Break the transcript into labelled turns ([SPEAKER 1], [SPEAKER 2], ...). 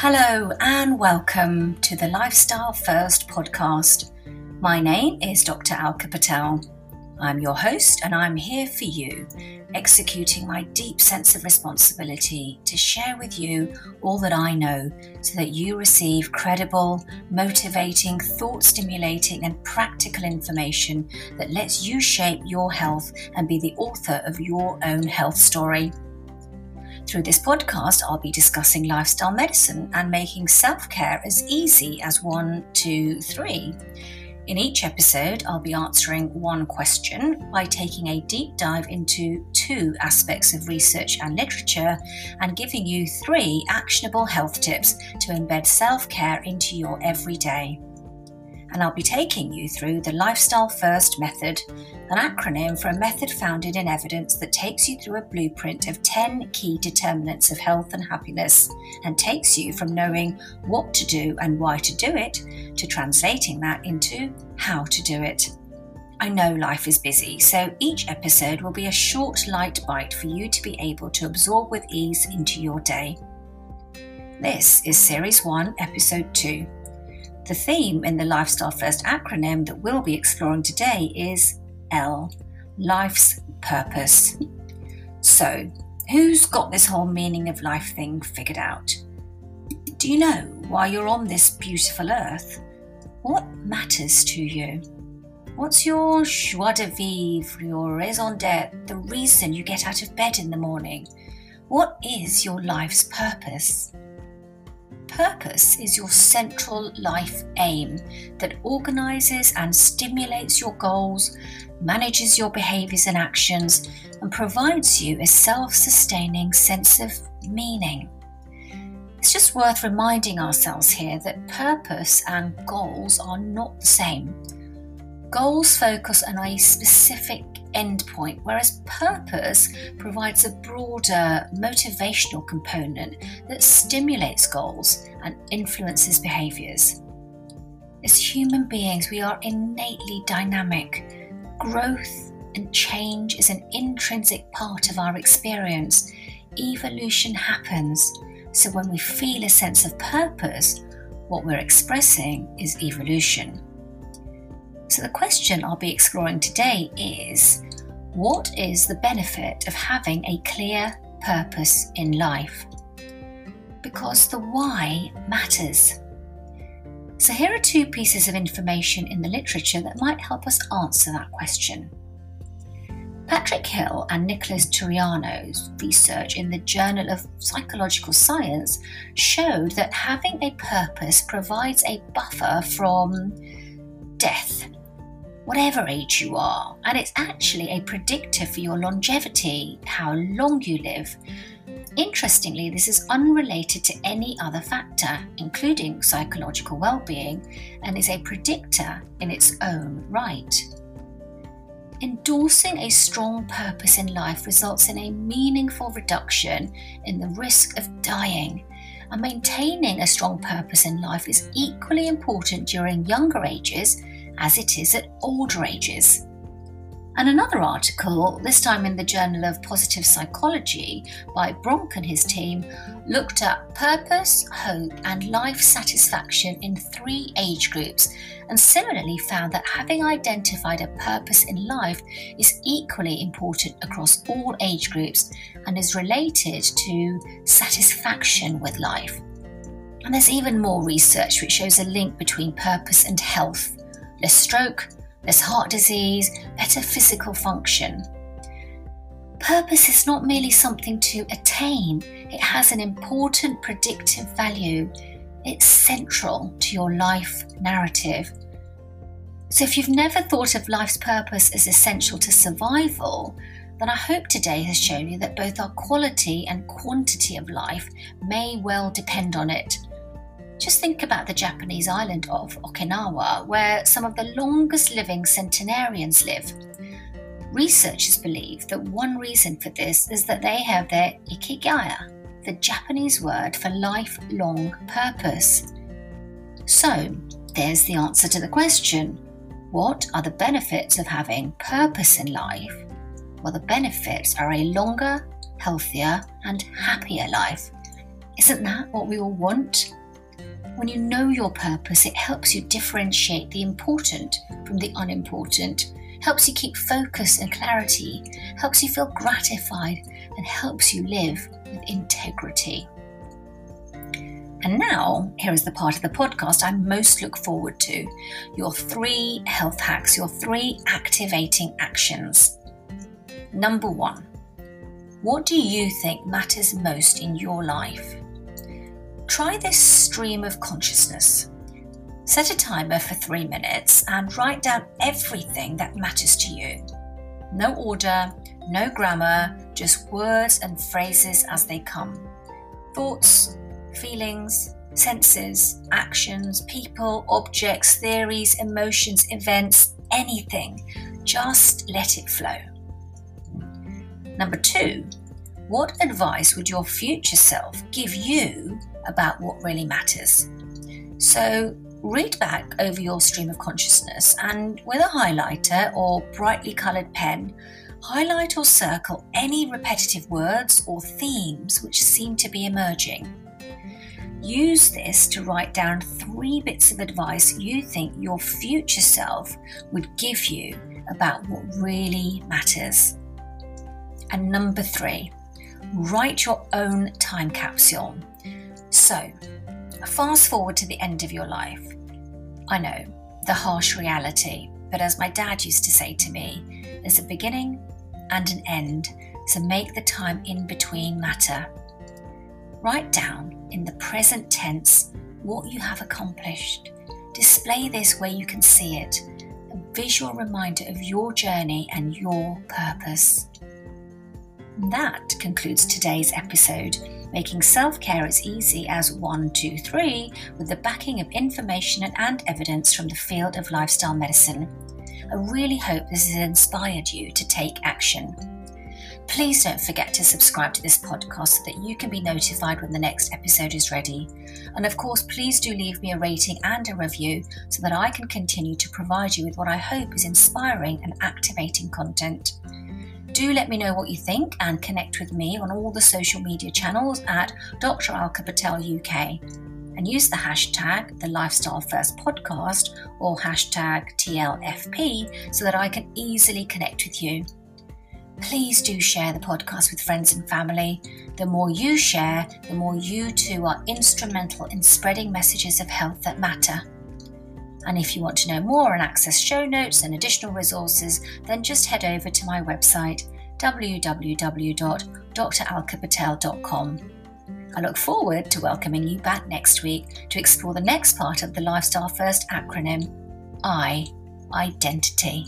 [SPEAKER 1] Hello, and welcome to the Lifestyle First podcast. My name is Dr. Alka Patel. I'm your host, and I'm here for you, executing my deep sense of responsibility to share with you all that I know so that you receive credible, motivating, thought stimulating, and practical information that lets you shape your health and be the author of your own health story. Through this podcast, I'll be discussing lifestyle medicine and making self care as easy as one, two, three. In each episode, I'll be answering one question by taking a deep dive into two aspects of research and literature and giving you three actionable health tips to embed self care into your everyday and I'll be taking you through the Lifestyle First method, an acronym for a method founded in evidence that takes you through a blueprint of 10 key determinants of health and happiness and takes you from knowing what to do and why to do it to translating that into how to do it. I know life is busy, so each episode will be a short, light bite for you to be able to absorb with ease into your day. This is Series 1, Episode 2 the theme in the Lifestyle First acronym that we'll be exploring today is L, Life's Purpose. So, who's got this whole meaning of life thing figured out? Do you know why you're on this beautiful earth? What matters to you? What's your joie de vivre, your raison d'etre, the reason you get out of bed in the morning? What is your life's purpose? Purpose is your central life aim that organizes and stimulates your goals, manages your behaviors and actions, and provides you a self sustaining sense of meaning. It's just worth reminding ourselves here that purpose and goals are not the same. Goals focus on a specific endpoint, whereas purpose provides a broader motivational component that stimulates goals and influences behaviours. As human beings, we are innately dynamic. Growth and change is an intrinsic part of our experience. Evolution happens, so when we feel a sense of purpose, what we're expressing is evolution. So, the question I'll be exploring today is what is the benefit of having a clear purpose in life? Because the why matters. So, here are two pieces of information in the literature that might help us answer that question. Patrick Hill and Nicholas Turiano's research in the Journal of Psychological Science showed that having a purpose provides a buffer from death whatever age you are, and it's actually a predictor for your longevity, how long you live. Interestingly, this is unrelated to any other factor, including psychological well being, and is a predictor in its own right. Endorsing a strong purpose in life results in a meaningful reduction in the risk of dying. And maintaining a strong purpose in life is equally important during younger ages as it is at older ages. And another article, this time in the Journal of Positive Psychology by Bronk and his team, looked at purpose, hope, and life satisfaction in three age groups, and similarly found that having identified a purpose in life is equally important across all age groups and is related to satisfaction with life. And there's even more research which shows a link between purpose and health less stroke, less heart disease, better physical function. Purpose is not merely something to attain, it has an important predictive value. It's central to your life narrative. So, if you've never thought of life's purpose as essential to survival, then I hope today has shown you that both our quality and quantity of life may well depend on it. Just think about the Japanese island of Okinawa, where some of the longest living centenarians live. Researchers believe that one reason for this is that they have their ikigai, the Japanese word for lifelong purpose. So, there's the answer to the question what are the benefits of having purpose in life? Well, the benefits are a longer, healthier, and happier life Isn't that what we all want? When you know your purpose, it helps you differentiate the important from the unimportant, helps you keep focus and clarity, helps you feel gratified, and helps you live with integrity. And now, here is the part of the podcast I most look forward to your three health hacks, your three activating actions. Number one, what do you think matters most in your life? Try this stream of consciousness. Set a timer for three minutes and write down everything that matters to you. No order, no grammar, just words and phrases as they come. Thoughts, feelings, senses, actions, people, objects, theories, emotions, events, anything. Just let it flow. Number two, what advice would your future self give you about what really matters? So, read back over your stream of consciousness and with a highlighter or brightly coloured pen, highlight or circle any repetitive words or themes which seem to be emerging. Use this to write down three bits of advice you think your future self would give you about what really matters. And number three, write your own time capsule. So, fast forward to the end of your life. I know, the harsh reality, but as my dad used to say to me, there's a beginning and an end, so make the time in between matter. Write down in the present tense what you have accomplished. Display this where you can see it, a visual reminder of your journey and your purpose. That concludes today's episode, making self care as easy as one, two, three, with the backing of information and evidence from the field of lifestyle medicine. I really hope this has inspired you to take action. Please don't forget to subscribe to this podcast so that you can be notified when the next episode is ready. And of course, please do leave me a rating and a review so that I can continue to provide you with what I hope is inspiring and activating content. Do let me know what you think and connect with me on all the social media channels at Dr. Alka Patel UK and use the hashtag the Lifestyle First Podcast or hashtag TLFP so that I can easily connect with you. Please do share the podcast with friends and family. The more you share, the more you too are instrumental in spreading messages of health that matter. And if you want to know more and access show notes and additional resources, then just head over to my website www.dralkapatel.com. I look forward to welcoming you back next week to explore the next part of the Lifestyle First acronym I Identity.